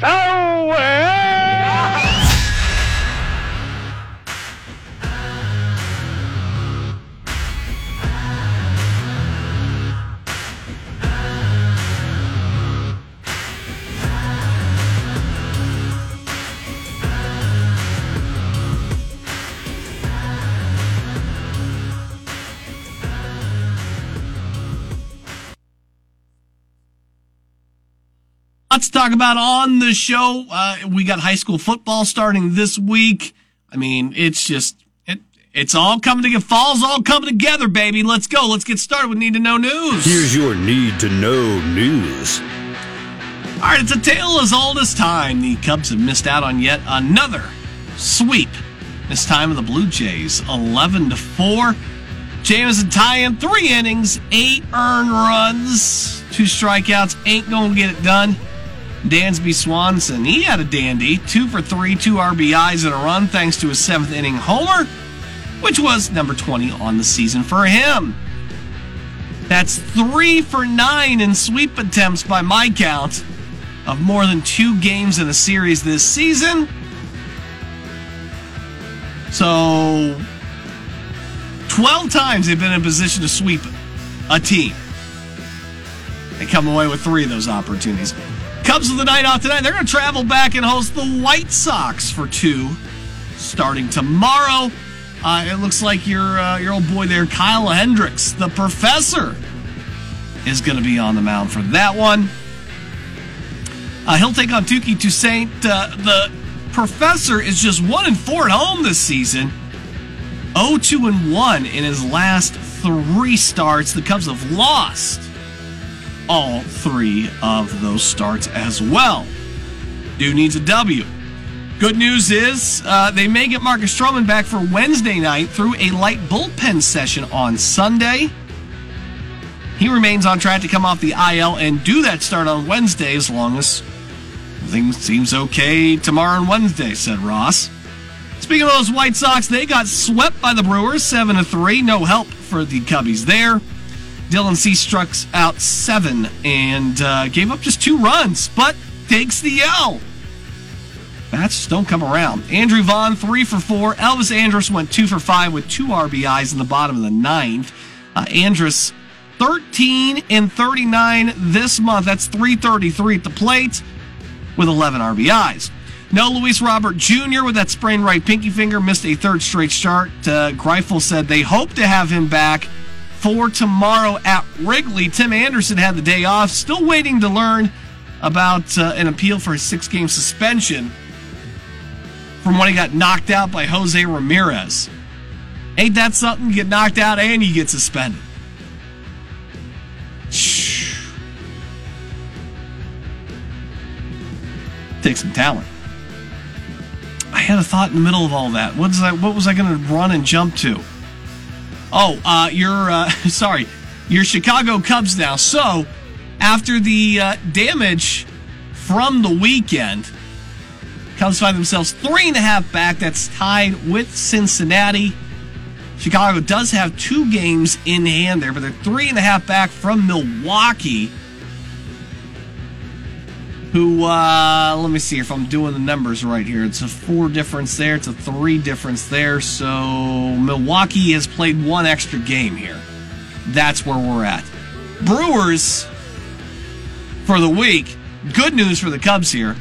so Lots to talk about on the show. Uh, we got high school football starting this week. I mean, it's just it, it's all coming together. Fall's all coming together, baby. Let's go. Let's get started with need to know news. Here's your need to know news. All right, it's a tale as old as time. The Cubs have missed out on yet another sweep. This time of the Blue Jays, eleven to four. Jameson Taillon three innings, eight earned runs, two strikeouts. Ain't gonna get it done. Dansby Swanson, he had a dandy. Two for three, two RBIs and a run thanks to his seventh inning homer, which was number 20 on the season for him. That's three for nine in sweep attempts by my count of more than two games in a series this season. So, 12 times they've been in a position to sweep a team. They come away with three of those opportunities. Cubs the night off tonight. They're going to travel back and host the White Sox for two, starting tomorrow. Uh, it looks like your uh, your old boy there, Kyle Hendricks, the professor, is going to be on the mound for that one. Uh, he'll take on Touki Toussaint. Uh, the professor is just one and four at home this season. 0-2 and one in his last three starts. The Cubs have lost all three of those starts as well. Dude needs a W. Good news is uh, they may get Marcus Stroman back for Wednesday night through a light bullpen session on Sunday. He remains on track to come off the IL and do that start on Wednesday as long as things seems okay tomorrow and Wednesday, said Ross. Speaking of those White Sox, they got swept by the Brewers 7 to 3. No help for the Cubbies there. Dylan Cease struck out seven and uh, gave up just two runs, but takes the L. Bats don't come around. Andrew Vaughn, three for four. Elvis Andrus went two for five with two RBIs in the bottom of the ninth. Uh, Andrus, 13 and 39 this month. That's 333 at the plate with 11 RBIs. No Luis Robert Jr. with that sprained right pinky finger missed a third straight start. Uh, Grifol said they hope to have him back for tomorrow at Wrigley. Tim Anderson had the day off, still waiting to learn about uh, an appeal for his six game suspension from when he got knocked out by Jose Ramirez. Ain't that something? You get knocked out and you get suspended. Take some talent. I had a thought in the middle of all that. What, is I, what was I going to run and jump to? Oh, uh, you're uh, sorry, your Chicago Cubs now. So, after the uh, damage from the weekend, Cubs find themselves three and a half back. That's tied with Cincinnati. Chicago does have two games in hand there, but they're three and a half back from Milwaukee. Who, uh, let me see if I'm doing the numbers right here. It's a four difference there, it's a three difference there. So Milwaukee has played one extra game here. That's where we're at. Brewers for the week. Good news for the Cubs here.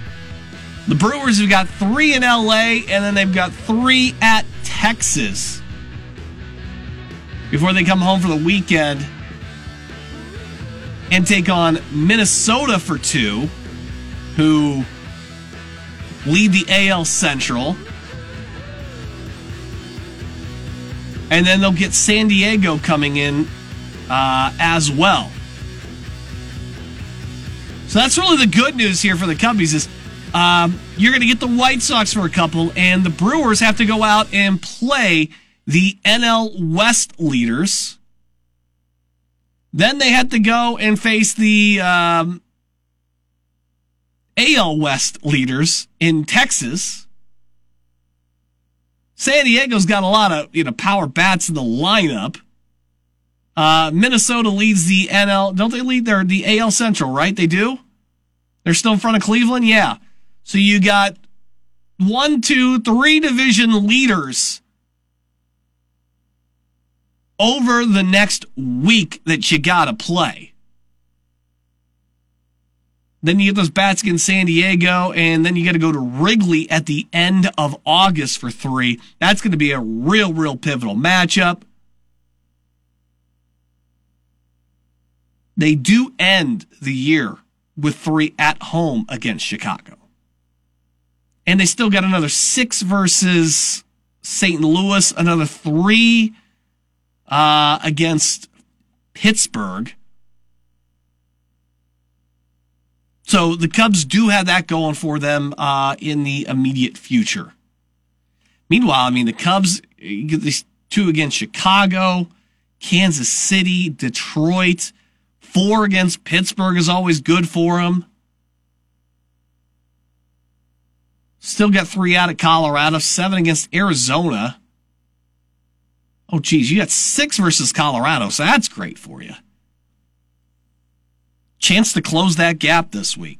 The Brewers have got three in LA, and then they've got three at Texas before they come home for the weekend and take on Minnesota for two, who lead the AL Central. And then they'll get San Diego coming in uh, as well. So that's really the good news here for the Cubbies is Um, you're going to get the White Sox for a couple, and the Brewers have to go out and play the NL West leaders. Then they had to go and face the um, AL West leaders in Texas. San Diego's got a lot of you know power bats in the lineup. Uh, Minnesota leads the NL. Don't they lead their the AL Central? Right, they do. They're still in front of Cleveland. Yeah. So you got one, two, three division leaders over the next week that you got to play. Then you get those bats against San Diego, and then you got to go to Wrigley at the end of August for three. That's going to be a real, real pivotal matchup. They do end the year with three at home against Chicago. And they still got another six versus St. Louis, another three uh, against Pittsburgh. So the Cubs do have that going for them uh, in the immediate future. Meanwhile, I mean, the Cubs you get these two against Chicago, Kansas City, Detroit. Four against Pittsburgh is always good for them. Still got three out of Colorado, seven against Arizona. Oh, geez, you got six versus Colorado, so that's great for you. Chance to close that gap this week.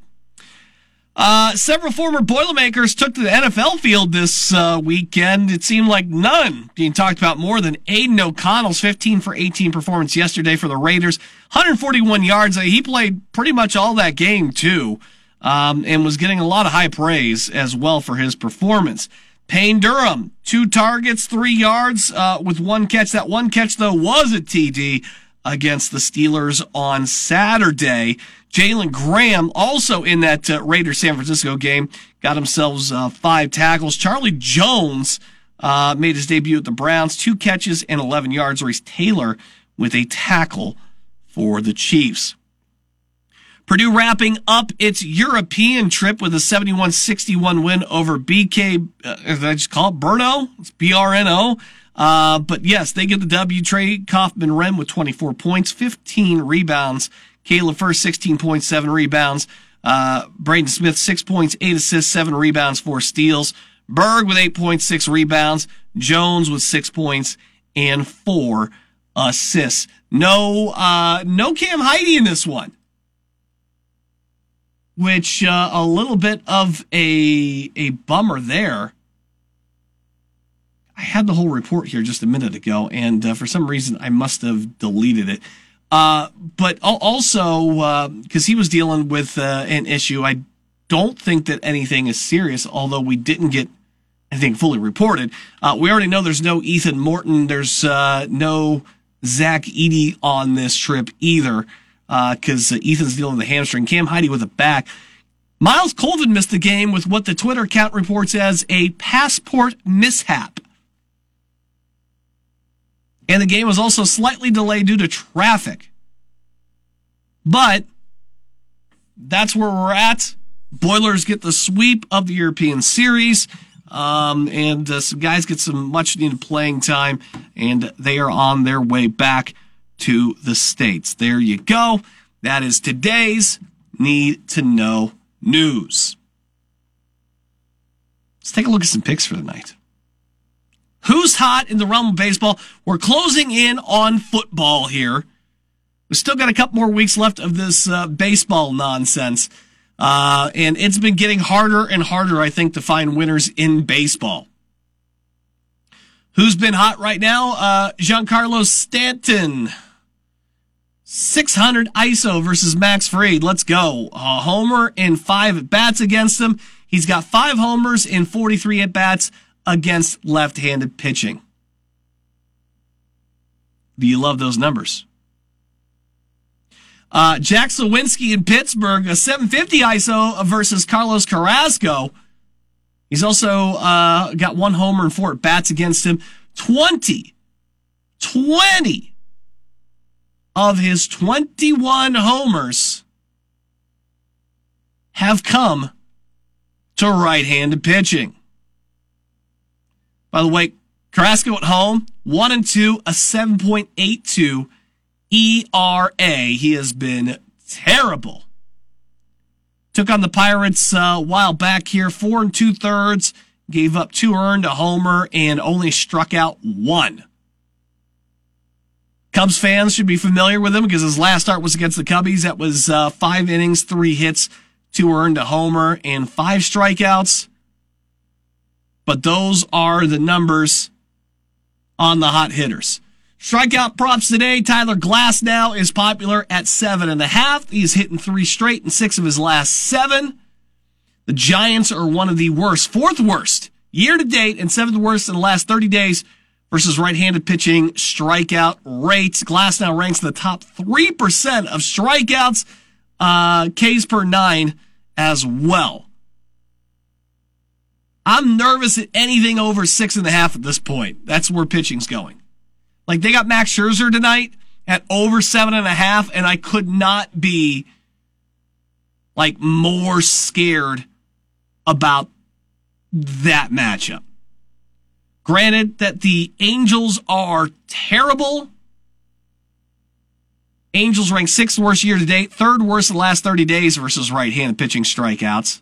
Uh, several former Boilermakers took to the NFL field this uh, weekend. It seemed like none being talked about more than Aidan O'Connell's 15 for 18 performance yesterday for the Raiders. 141 yards. He played pretty much all that game, too, um, and was getting a lot of high praise as well for his performance. Payne Durham, two targets, three yards uh, with one catch. That one catch, though, was a TD against the Steelers on Saturday. Jalen Graham, also in that uh, Raiders San Francisco game, got himself uh, five tackles. Charlie Jones uh, made his debut at the Browns, two catches and 11 yards. Reese Taylor with a tackle for the Chiefs. Purdue wrapping up its European trip with a 71-61 win over BK, uh, I just call it Brno? It's B-R-N-O. Uh, but yes, they get the W. Trey Kaufman-Renn with 24 points, 15 rebounds. Caleb Furst, 16 points, 7 rebounds. Uh, Braden Smith, 6 points, 8 assists, 7 rebounds, 4 steals. Berg with 8.6 rebounds. Jones with 6 points and 4 assists. No, uh, no Cam Heide in this one. Which, uh, a little bit of a, a bummer there. I had the whole report here just a minute ago, and uh, for some reason I must have deleted it. Uh, but also because uh, he was dealing with uh, an issue, I don't think that anything is serious. Although we didn't get anything fully reported, uh, we already know there's no Ethan Morton, there's no Zach Edey on this trip either, because Ethan's dealing with a hamstring. Cam Heide with a back. Myles Colvin missed the game with what the Twitter account reports as a passport mishap. And the game was also slightly delayed due to traffic. But that's where we're at. Boilers get the sweep of the European Series. Um, and uh, some guys get some much needed playing time, and they are on their way back to the States. There you go. That is today's Need to Know News. Let's take a look at some picks for the night. Who's hot in the realm of baseball? We're closing in on football here. We've still got a couple more weeks left of this uh, baseball nonsense. Uh, and it's been getting harder and harder, I think, to find winners in baseball. Who's been hot right now? Uh, Giancarlo Stanton. 600 ISO versus Max Fried. Let's go. A homer in five at bats against him. He's got five homers in 43 at bats against left-handed pitching. Do you love those numbers? Uh, Jack Suwinski in Pittsburgh, a 750 ISO versus Carlos Carrasco. He's also uh, got one homer and four at bats against him. 20, 20 of his 21 homers have come to right-handed pitching. By the way, Carrasco at home, one and two, a 7.82 ERA. He has been terrible. Took on the Pirates uh, a while back here, four and two thirds, gave up two earned, a homer, and only struck out one. Cubs fans should be familiar with him because his last start was against the Cubbies. That was uh, five innings, three hits, two earned, a homer, and five strikeouts. But those are the numbers on the hot hitters. Strikeout props today. Tyler Glasnow is popular at seven and a half. He's hitting three straight in six of his last seven. The Giants are one of the worst, fourth worst year to date and seventh worst in the last 30 days versus right-handed pitching strikeout rates. Glass now ranks in the top 3% of strikeouts, uh, Ks per nine as well. I'm nervous at anything over six and a half at this point. That's where pitching's going. Like they got Max Scherzer tonight at over seven and a half, and I could not be like more scared about that matchup. Granted that the Angels are terrible. Angels rank sixth worst year to date, third worst in the last 30 days versus right-handed pitching strikeouts.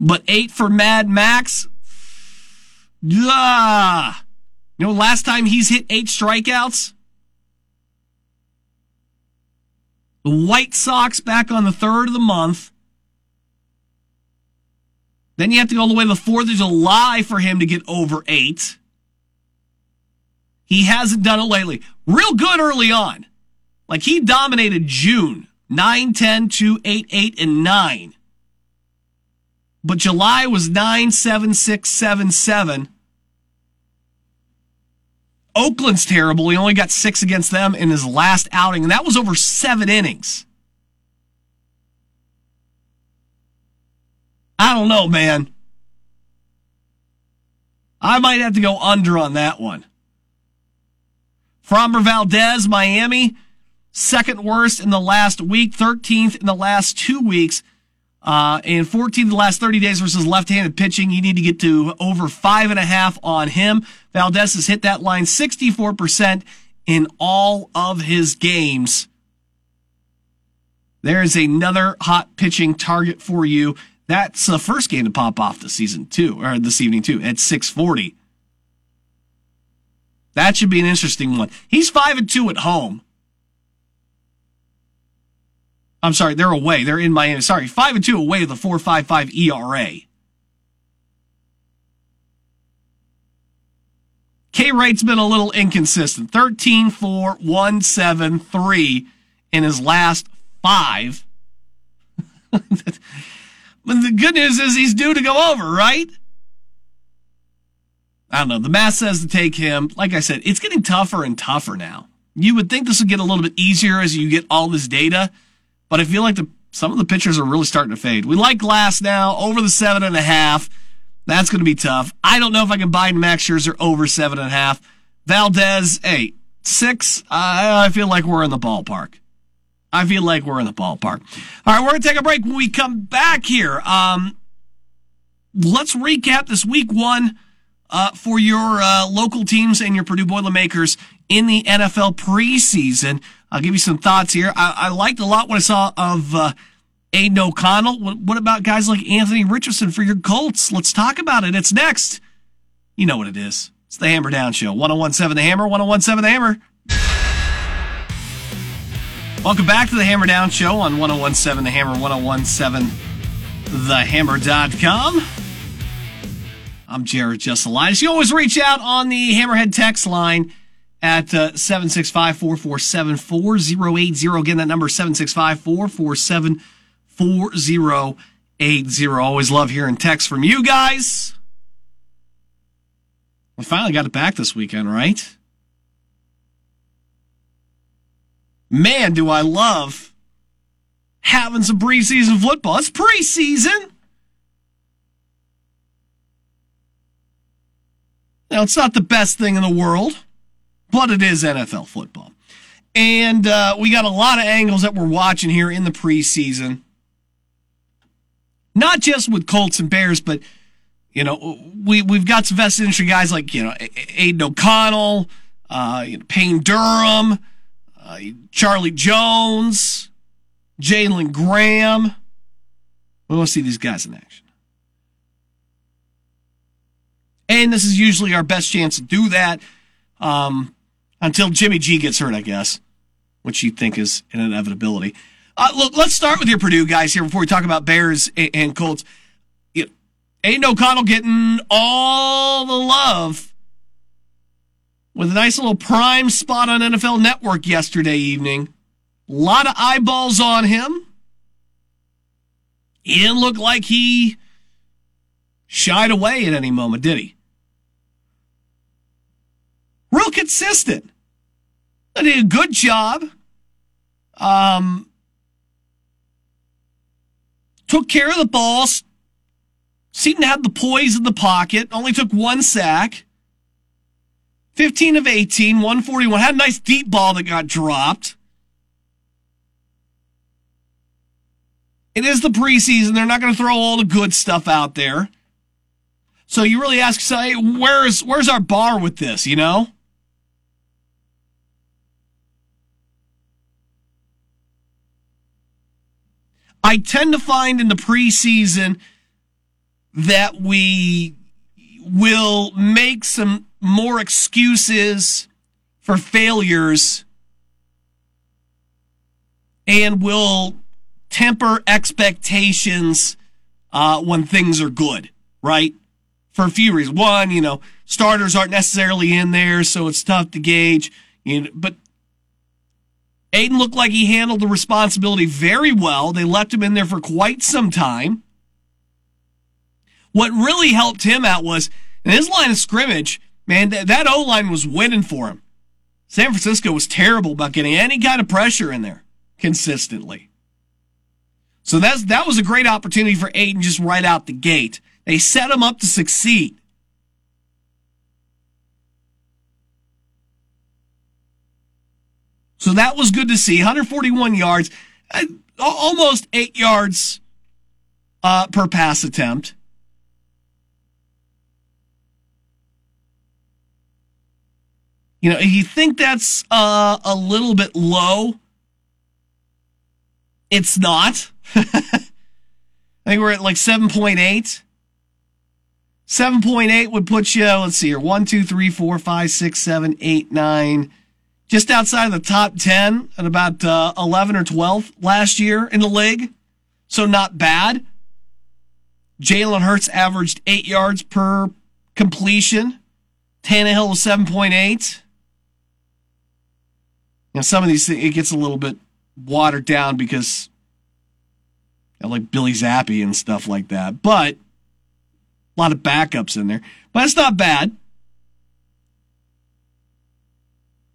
But eight for Mad Max. Ah. You know, last time he's hit eight strikeouts? The White Sox back on the third of the month. Then you have to go all the way to the 4th of July for him to get over eight. He hasn't done it lately. Real good early on. Like he dominated June 9, 10, 2, 8, 8, and 9. But July was 9, 7, 6, 7, 7. Oakland's terrible. He only got six against them in his last outing, and that was over seven innings. I don't know, man. I might have to go under on that one. Framber Valdez, Miami, second worst in the last week, 13th in the last two weeks. Uh, and 14 the last 30 days versus left-handed pitching. You need to get to over five and a half on him. Valdez has hit that line 64% in all of his games. There is another hot pitching target for you. That's the first game to pop off this season too, or this evening too, at 640. That should be an interesting one. He's five and two at home. I'm sorry, they're away. They're in Miami. Sorry, five and two away with a four five five ERA. K Wright's been a little inconsistent. 13 4 1 7 3 in his last five. but the good news is he's due to go over, right? I don't know. The math says to take him. Like I said, it's getting tougher and tougher now. You would think this would get a little bit easier as you get all this data but I feel like the some of the pitchers are really starting to fade. We like Glasnow over the seven and a half. That's going to be tough. I don't know if I can buy Max Scherzer over seven and a half. Valdez, hey, six. I, I feel like we're in the ballpark. I feel like we're in the ballpark. All right, we're going to take a break. When we come back here, um, let's recap this week one uh, for your uh, local teams and your Purdue Boilermakers in the NFL preseason. I'll give you some thoughts here. I, I liked a lot what I saw of uh, Aidan O'Connell. What, what about guys like Anthony Richardson for your Colts? Let's talk about it. It's next. You know what it is. It's the Hammer Down Show. 1017 The Hammer, 1017 The Hammer. Welcome back to the Hammer Down Show on 1017 The Hammer, 1017 TheHammer.com. I'm Jared Jesselitis. You always reach out on the Hammerhead text line at uh, 765 447 4080. Again, that number 765 447 4080. Always love hearing texts from you guys. We finally got it back this weekend, right? Man, do I love having some preseason football. It's preseason. Now, it's not the best thing in the world but it is NFL football. And uh, we got a lot of angles that we're watching here in the preseason. Not just with Colts and Bears, but you know, we we've got some vested interest guys like you know Aidan O'Connell, uh, Payne Durham, uh, Charlie Jones, Jalen Graham. We want to see these guys in action. And this is usually our best chance to do that um, until Jimmy G gets hurt, I guess, which you think is an inevitability. Uh, look, let's start with your Purdue guys here before we talk about Bears and, and Colts. You know, Aidan O'Connell getting all the love with a nice little prime spot on NFL Network yesterday evening. A lot of eyeballs on him. He didn't look like he shied away at any moment, did he? Real consistent. I did a good job. Um, took care of the balls. Seemed to have the poise in the pocket. Only took one sack. 15 of 18, 141. Had a nice deep ball that got dropped. It is the preseason. They're not going to throw all the good stuff out there. So you really ask, say, where's where's our bar with this? You know. I tend to find in the preseason that we will make some more excuses for failures and will temper expectations uh, when things are good, right? For a few reasons. One, you know, starters aren't necessarily in there, so it's tough to gauge. You know, but Aidan looked like he handled the responsibility very well. They left him in there for quite some time. What really helped him out was in his line of scrimmage, man, that, that O line was winning for him. San Francisco was terrible about getting any kind of pressure in there consistently. So that's that was a great opportunity for Aidan just right out the gate. They set him up to succeed. So that was good to see. 141 yards, uh, almost eight yards uh, per pass attempt. You know, you think that's uh, a little bit low. It's not. I think we're at like 7.8. 7.8 would put you, let's see here, 1, 2, 3, 4, 5, 6, 7, 8, 9, just outside the top 10 at about uh, 11 or 12 last year in the league. So not bad. Jalen Hurts averaged 8 yards per completion. Tannehill was 7.8. Now, some of these things, it gets a little bit watered down because like Bailey Zappe and stuff like that. But a lot of backups in there. But that's not bad.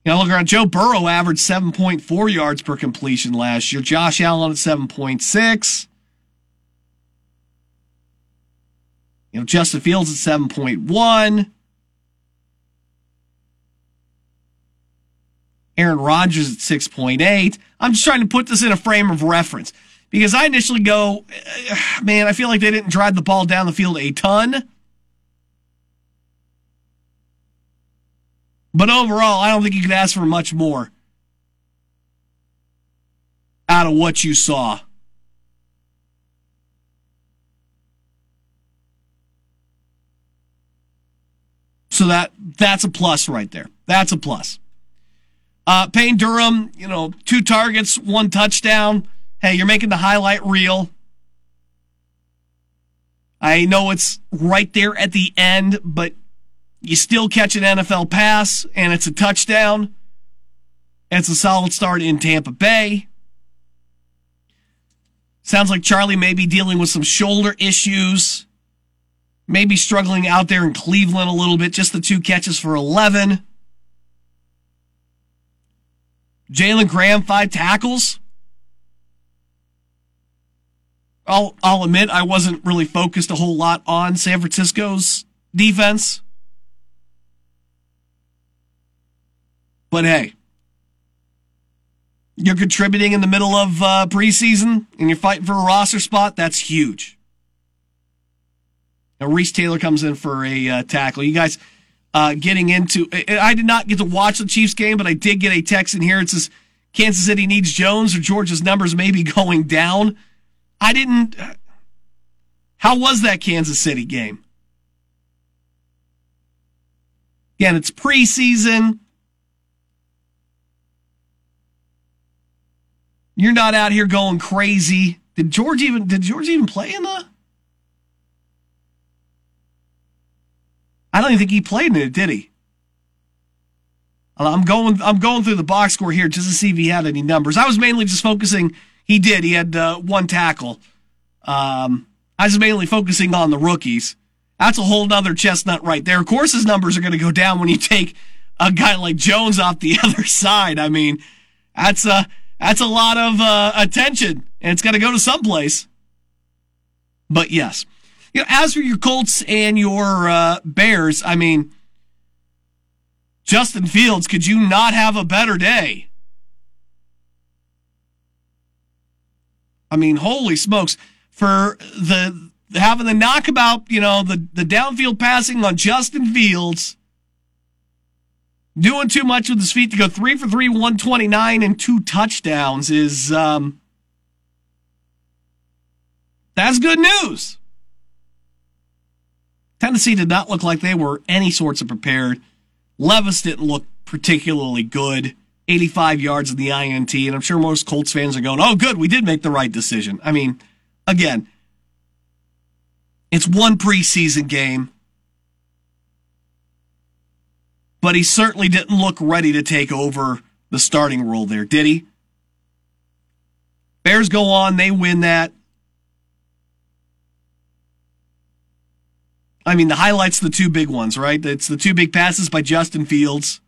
You know, look around. Joe Burrow averaged 7.4 yards per completion last year. Josh Allen at 7.6. You know, Justin Fields at 7.1. Aaron Rodgers at 6.8. I'm just trying to put this in a frame of reference because I initially go, man, I feel like they didn't drive the ball down the field a ton. But overall, I don't think you could ask for much more out of what you saw. So that that's a plus right there. That's a plus. Uh, Payne Durham, you know, two targets, one touchdown. Hey, you're making the highlight reel. I know it's right there at the end, but you still catch an NFL pass and it's a touchdown. It's a solid start in Tampa Bay. Sounds like Charlie may be dealing with some shoulder issues. Maybe struggling out there in Cleveland a little bit. Just the two catches for 11. Jalen Graham, five tackles. I'll, I'll admit I wasn't really focused a whole lot on San Francisco's defense. But hey, you're contributing in the middle of uh, preseason and you're fighting for a roster spot, that's huge. Now, Reese Taylor comes in for a uh, tackle. You guys uh, getting into, I did not get to watch the Chiefs game, but I did get a text in here. It says Kansas City needs Jones or Georgia's numbers may be going down. I didn't. How was that Kansas City game? Again, it's preseason. You're not out here going crazy. Did George even did George even play in the? I don't even think he played in it, did he? I'm going I'm going through the box score here just to see if he had any numbers. I was mainly just focusing. He did. He had uh, one tackle. Um, I was mainly focusing on the rookies. That's a whole nother chestnut right there. Of course, his numbers are going to go down when you take a guy like Jones off the other side. I mean, that's a that's a lot of uh, attention, and it's got to go to someplace. But yes, you know, as for your Colts and your uh, Bears, I mean, Justin Fields, could you not have a better day? I mean, holy smokes! For the having the knockabout, you know, the the downfield passing on Justin Fields doing too much with his feet to go three for three, 129 and two touchdowns is um, that's good news. Tennessee did not look like they were any sorts of prepared. Levis didn't look particularly good. 85 yards in the INT, and I'm sure most Colts fans are going, oh, good, we did make the right decision. I mean, again, it's one preseason game but he certainly didn't look ready to take over the starting role there, did he? Bears go on, they win that. I mean, the highlights the two big ones, right? It's the two big passes by Justin Fields.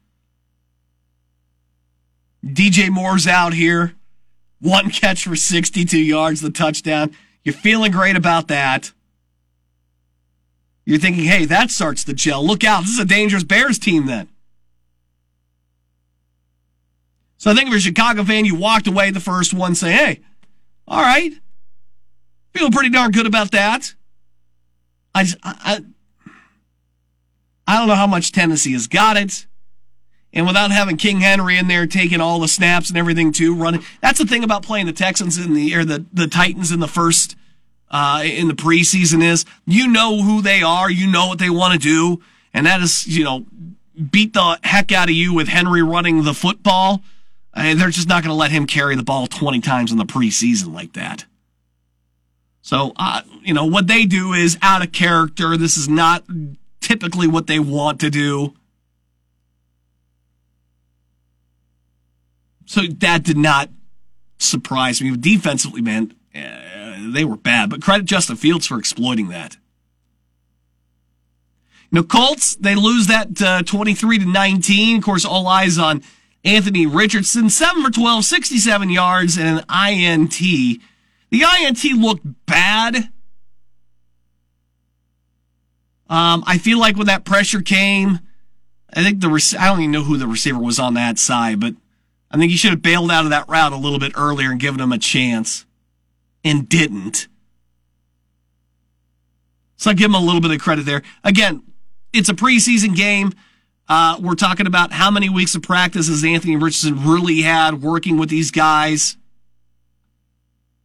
DJ Moore's out here. One catch for 62 yards, the touchdown. You're feeling great about that. You're thinking, hey, that starts to gel. Look out. This is a dangerous Bears team then. So I think if you're a Chicago fan, you walked away the first one saying, hey, all right. Feel pretty darn good about that. I, just, I, I, I don't know how much Tennessee has got it. And without having King Henry in there taking all the snaps and everything too, running. That's the thing about playing the Texans in the or the, the Titans in the first uh, in the preseason is you know who they are, you know what they want to do, and that is you know beat the heck out of you with Henry running the football. And they're just not going to let him carry the ball 20 times in the preseason like that. So, uh, you know, what they do is out of character. This is not typically what they want to do. So that did not surprise me. Defensively, man, uh, they were bad, but credit Justin Fields for exploiting that. You know, Colts, they lose that uh, 23 to 19. Of course, all eyes on Anthony Richardson, 7 for 12, 67 yards, and an INT. The INT looked bad. Um, I feel like when that pressure came, I think the I don't even know who the receiver was on that side, but I think he should have bailed out of that route a little bit earlier and given him a chance, and didn't. So I give him a little bit of credit there. Again, it's a preseason game. Uh, we're talking about how many weeks of practice has Anthony Richardson really had working with these guys,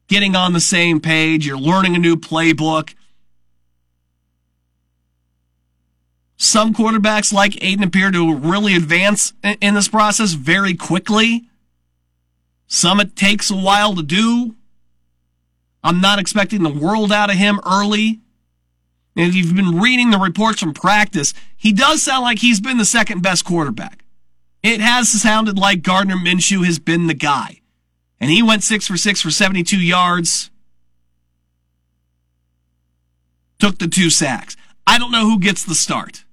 getting on the same page. You're learning a new playbook. Some quarterbacks like Aidan appear to really advance in this process very quickly. Some it takes a while to do. I'm not expecting the world out of him early. And if you've been reading the reports from practice, he does sound like he's been the second best quarterback. It has sounded like Gardner Minshew has been the guy. And he went six for six for 72 yards, took the two sacks. I don't know who gets the start.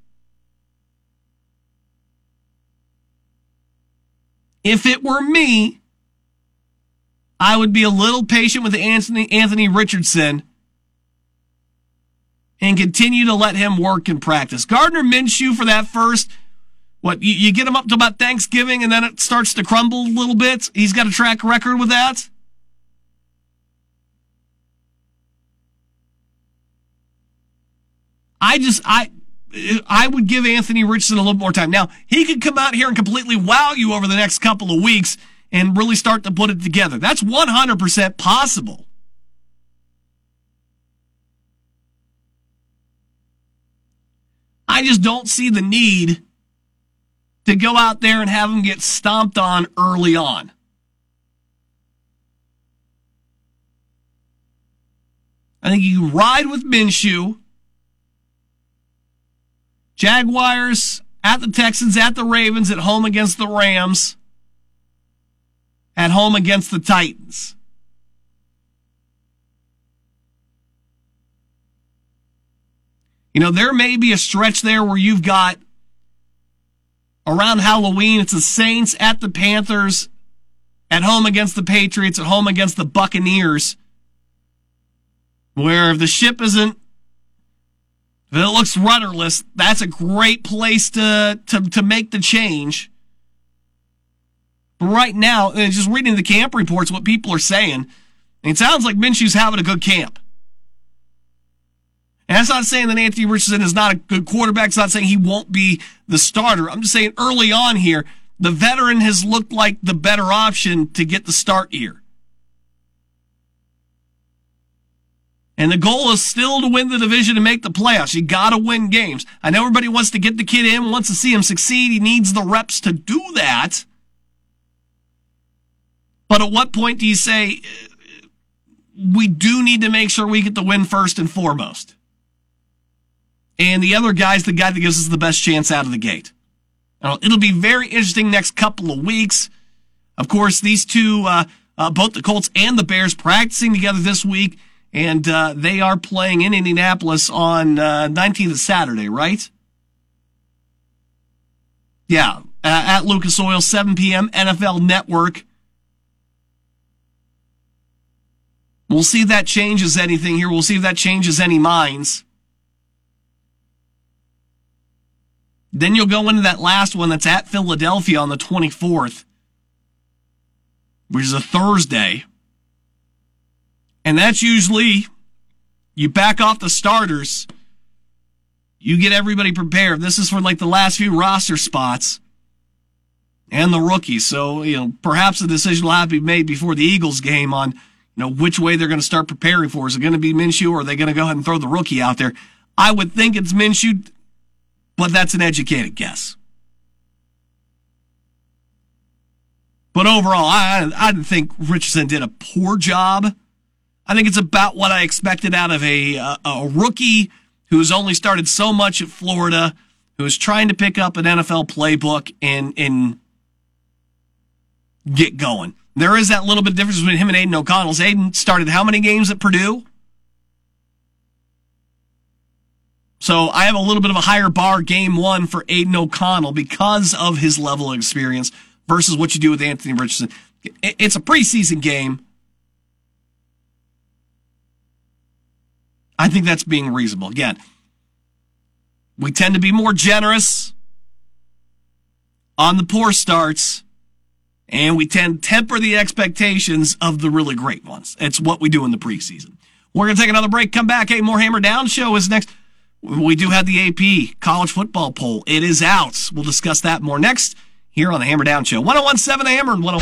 If it were me, I would be a little patient with Anthony, Anthony Richardson and continue to let him work and practice. Gardner Minshew for that first What you, you get him up to about Thanksgiving and then it starts to crumble a little bit. He's got a track record with that. I just I I would give Anthony Richardson a little more time. Now he could come out here and completely wow you over the next couple of weeks and really start to put it together. That's 100% possible. I just don't see the need to go out there and have them get stomped on early on. I think you ride with Minshew. Jaguars at the Texans, at the Ravens, at home against the Rams, at home against the Titans. You know, there may be a stretch there where you've got around Halloween, it's the Saints at the Panthers, at home against the Patriots, at home against the Buccaneers, where if the ship isn't, if it looks rudderless, that's a great place to, to, to make the change. Right now, uh, just reading the camp reports, what people are saying, it sounds like Minshew's having a good camp. And that's not saying that Anthony Richardson is not a good quarterback. It's not saying he won't be the starter. I'm just saying early on here, the veteran has looked like the better option to get the start here. And the goal is still to win the division and make the playoffs. You gotta win games. I know everybody wants to get the kid in, wants to see him succeed. He needs the reps to do that. But at what point do you say, we do need to make sure we get the win first and foremost? And the other guy's the guy that gives us the best chance out of the gate. It'll be very interesting next couple of weeks. Of course, these two, uh, uh, both the Colts and the Bears practicing together this week, and uh, they are playing in Indianapolis on 19th of Saturday, right? Yeah, uh, at Lucas Oil, 7 p.m. NFL Network. We'll see if that changes anything here. We'll see if that changes any minds. Then you'll go into that last one that's at Philadelphia on the 24th, which is a Thursday. And that's usually you back off the starters. You get everybody prepared. This is for like the last few roster spots and the rookies. So, you know, perhaps a decision will have to be made before the Eagles game on, know, which way they're going to start preparing for. Is it going to be Minshew or are they going to go ahead and throw the rookie out there? I would think it's Minshew but that's an educated guess. But overall, I, I didn't think Richardson did a poor job. I think it's about what I expected out of a, a, a rookie who's only started so much at Florida, who is trying to pick up an NFL playbook and, and get going. There is that little bit of difference between him and Aidan O'Connell. Aidan started how many games at Purdue? So I have a little bit of a higher bar game one for Aidan O'Connell because of his level of experience versus what you do with Anthony Richardson. It's a preseason game. I think that's being reasonable. Again, we tend to be more generous on the poor starts, and we tend to temper the expectations of the really great ones. It's what we do in the preseason. We're going to take another break, come back. Hey, more Hammer Down show is next. We do have the AP college football poll. It is out. We'll discuss that more next here on the Hammer Down Show. 1017 The Hammer and 10.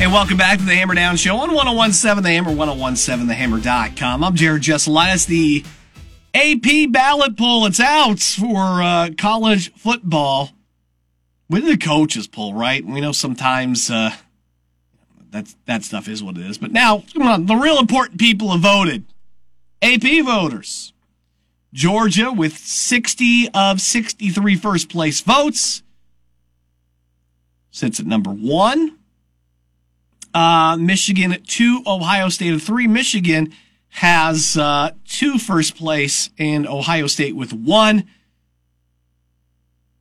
Hey, welcome back to the Hammer Down Show on 1017 The Hammer, 1017TheHammer.com. I'm Jared Jesselitis. The AP ballot poll, it's out for uh, college football. Did the coaches poll, right? We know sometimes uh, that, that stuff is what it is. But now, come on, the real important people have voted. AP voters. Georgia with 60 of 63 first place votes sits at number one. Uh, Michigan at two, Ohio State at three. Michigan has uh, two first place and Ohio State with one.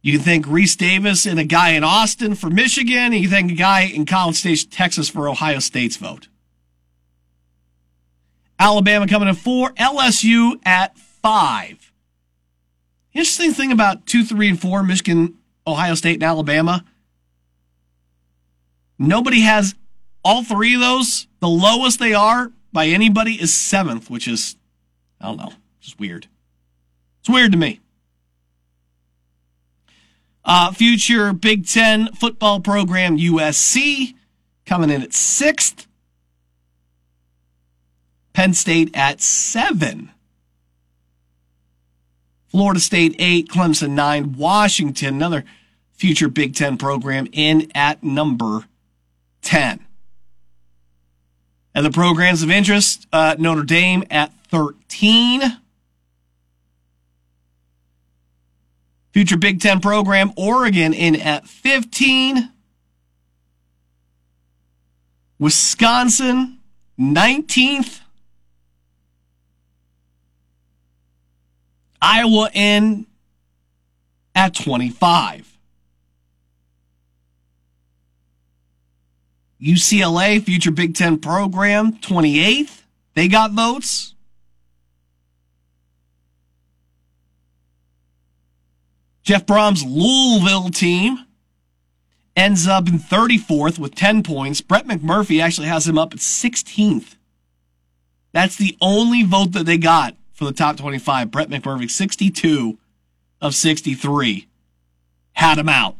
You can thank Rece Davis and a guy in Austin for Michigan. And You can thank a guy in College Station, Texas for Ohio State's vote. Alabama coming in four, LSU at five. Interesting thing about two, three, and four, Michigan, Ohio State, and Alabama. Nobody has all three of those. The lowest they are by anybody is seventh, which is, I don't know, just weird. It's weird to me. Uh, future Big Ten football program USC coming in at sixth. Penn State at seven. Florida State eight, Clemson nine, Washington, another future Big Ten program, in at number 10. And the programs of interest, uh, Notre Dame at 13. Future Big Ten program, Oregon in at 15. Wisconsin, 19th. Iowa in at 25. UCLA, future Big Ten program, 28th. They got votes. Jeff Brohm's Louisville team ends up in 34th with 10 points. Brett McMurphy actually has him up at 16th. That's the only vote that they got for the top 25. Brett McMurphy, 62 of 63, had him out.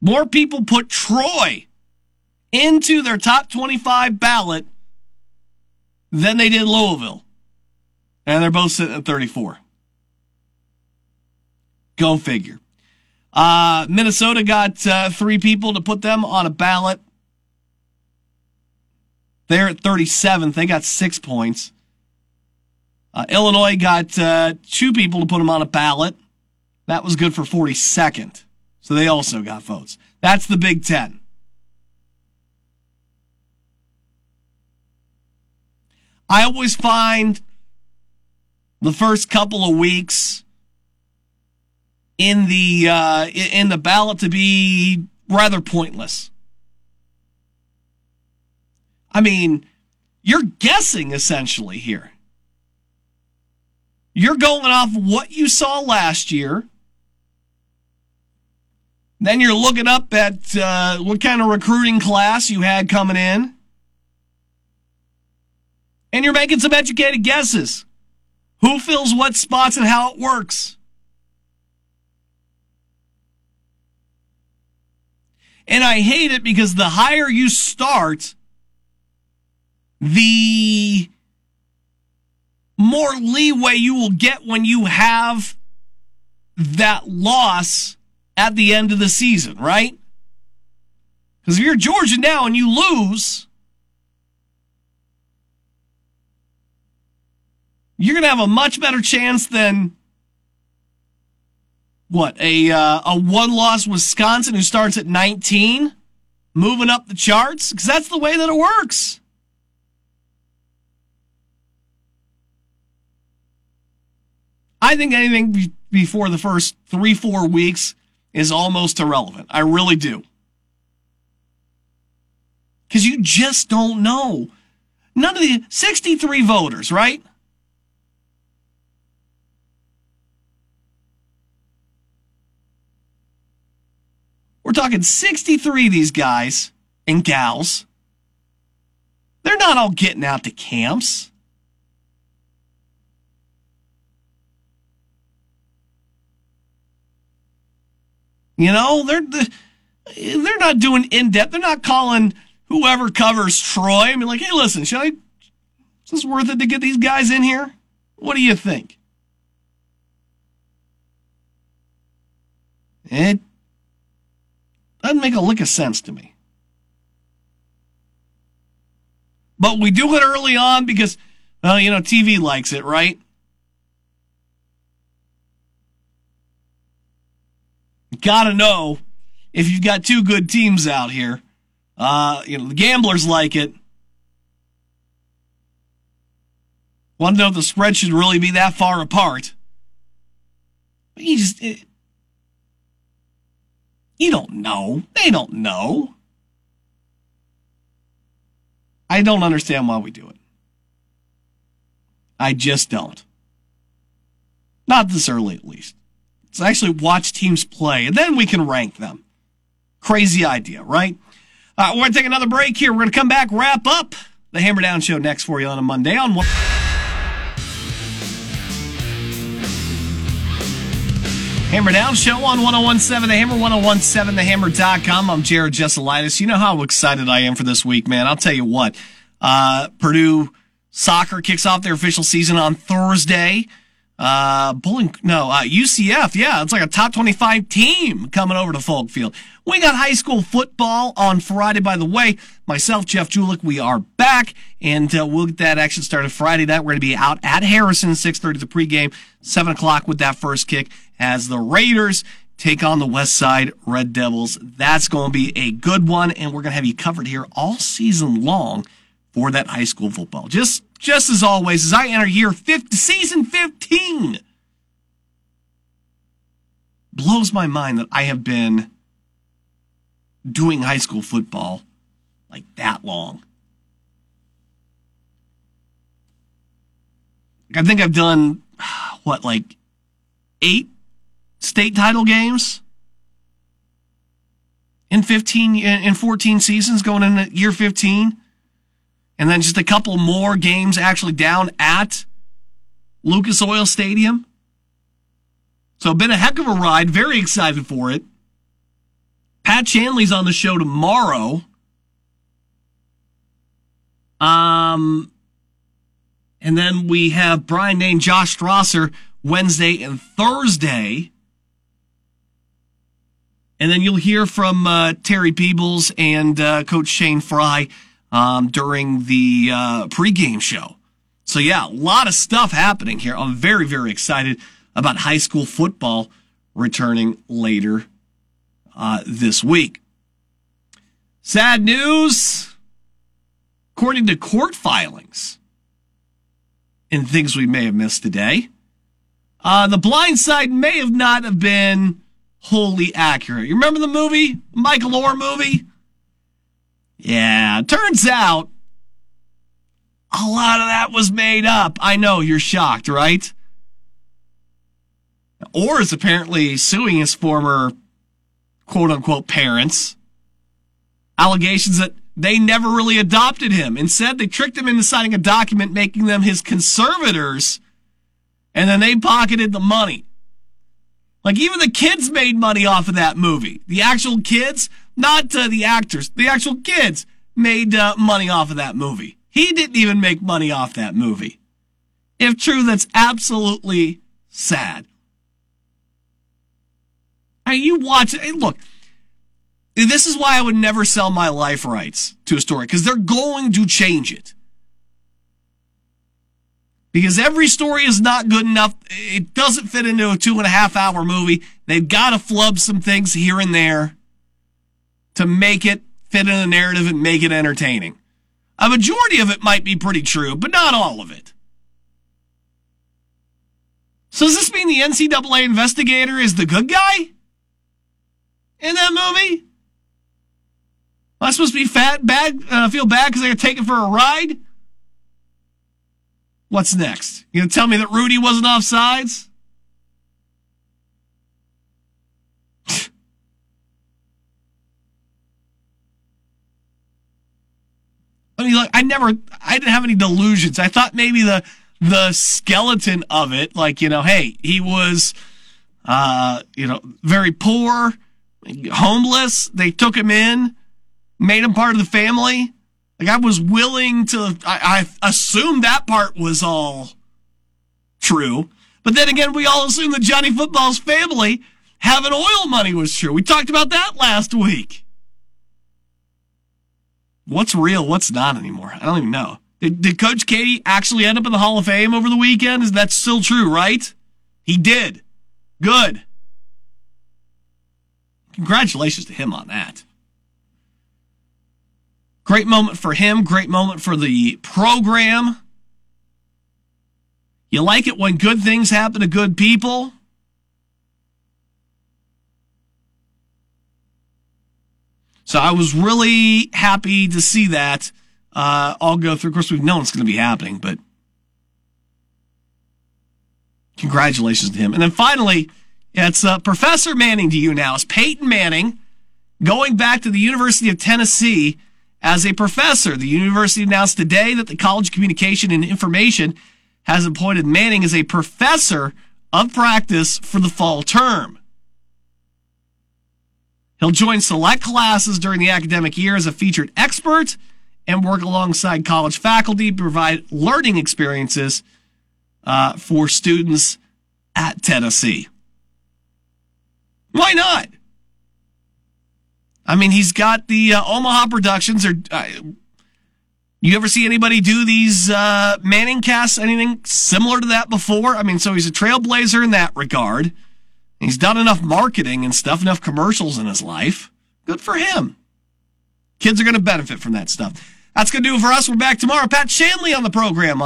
More people put Troy into their top 25 ballot than they did Louisville. And they're both sitting at 34. Go figure. Uh, Minnesota got uh, three people to put them on a ballot. They're at 37th. They got six points. Uh, Illinois got uh, two people to put them on a ballot. That was good for 42nd. So they also got votes. That's the Big Ten. I always find the first couple of weeks in the uh, in the ballot to be rather pointless. I mean, you're guessing essentially here. You're going off what you saw last year. Then you're looking up at uh, what kind of recruiting class you had coming in. And you're making some educated guesses. Who fills what spots and how it works. And I hate it because the higher you start, the more leeway you will get when you have that loss at the end of the season, right? Because if you're Georgia now and you lose, you're going to have a much better chance than what a uh, a one loss Wisconsin who starts at 19, moving up the charts because that's the way that it works. I think anything be- before the first three four weeks is almost irrelevant. I really do. Because you just don't know. None of the 63 voters, right? Talking 63 of these guys and gals. They're not all getting out to camps. You know, they're they're not doing in depth. They're not calling whoever covers Troy. I mean, like, hey, listen, should I? Is this worth it to get these guys in here? What do you think? It doesn't make a lick of sense to me. But we do it early on because, well, you know, TV likes it, right? Gotta know if you've got two good teams out here. Uh, you know, the gamblers like it. Want to know if the spread should really be that far apart. But you just, it, you don't know. They don't know. I don't understand why we do it. I just don't. Not this early, at least. Let's actually watch teams play, and then we can rank them. Crazy idea, right? Uh, we're going to take another break here. We're going to come back, wrap up the Hammer Down Show next for you on a Monday on one. Hammer Down Show on 1017 The Hammer, 1017TheHammer.com. I'm Jared Jesselitis. You know how excited I am for this week, man. I'll tell you what. Uh, Purdue soccer kicks off their official season on Thursday. Uh, bowling, no, uh, UCF. Yeah, it's like a top 25 team coming over to Folk Field. We got high school football on Friday, by the way. Myself, Jeff Julik, we are back and uh, we'll get that action started Friday night. We're going to be out at Harrison, 6.30 the pregame, 7 o'clock with that first kick as the Raiders take on the West Side Red Devils. That's going to be a good one and we're going to have you covered here all season long for that high school football. Just just as always, as I enter year 50, season 15, blows my mind that I have been doing high school football like that long. I think I've done what, like eight state title games in 15 in 14 seasons going into year 15 and then just a couple more games actually down at Lucas Oil Stadium. So been a heck of a ride. Very excited for it. Pat Shanley's on the show tomorrow. Um, and then we have Brian Dane, Josh Strasser Wednesday and Thursday. And then you'll hear from uh, Terry Peebles and uh, Coach Shane Fry um, during the uh, pregame show. So yeah, a lot of stuff happening here. I'm very, very excited about high school football returning later uh, this week. Sad news. According to court filings and things we may have missed today, uh, the blind side may have not have been wholly accurate. You remember the movie, Michael Oher movie? Yeah, turns out a lot of that was made up. I know you're shocked, right? Oher is apparently suing his former quote unquote parents. Allegations that they never really adopted him. Instead, they tricked him into signing a document making them his conservators, and then they pocketed the money. Like even the kids made money off of that movie. The actual kids, not uh, the actors, the actual kids made uh, money off of that movie. He didn't even make money off that movie. If true, that's absolutely sad. I you watch hey, look. This is why I would never sell my life rights to a story because they're going to change it. Because every story is not good enough. It doesn't fit into a two and a half hour movie. They've got to flub some things here and there to make it fit in a narrative and make it entertaining. A majority of it might be pretty true, but not all of it. So does this mean the NCAA investigator is the good guy in that movie? Am I supposed to be fat, bad, uh, feel bad because I got taken for a ride? What's next? You gonna tell me that Rudy wasn't off sides? I mean, like, I never, I didn't have any delusions. I thought maybe the, the skeleton of it, like, you know, hey, he was, uh, you know, very poor, homeless. They took him in, made him part of the family. Like, I was willing to, I, I assumed that part was all true. But then again, we all assume that Johnny Football's family having oil money was true. We talked about that last week what's real, what's not anymore. I don't even know. Did, did Coach Katie actually end up in the Hall of Fame over the weekend? Is that still true, right? He did. Good. Congratulations to him on that. Great moment for him. Great moment for the program. You like it when good things happen to good people. So I was really happy to see that uh, all go through. Of course, we've known it's going to be happening, but Congratulations to him. And then finally, it's uh, Professor Manning to you now. It's Peyton Manning going back to the University of Tennessee as a professor. The university announced today that the College of Communication and Information has appointed Manning as a professor of practice for the fall term. He'll join select classes during the academic year as a featured expert and work alongside college faculty to provide learning experiences uh, for students at Tennessee. Why not? I mean, he's got the uh, Omaha Productions. Or uh, you ever see anybody do these uh, Manning casts? Anything similar to that before? I mean, so he's a trailblazer in that regard. He's done enough marketing and stuff, enough commercials in his life. Good for him. Kids are going to benefit from that stuff. That's going to do it for us. We're back tomorrow. Pat Shanley on the program.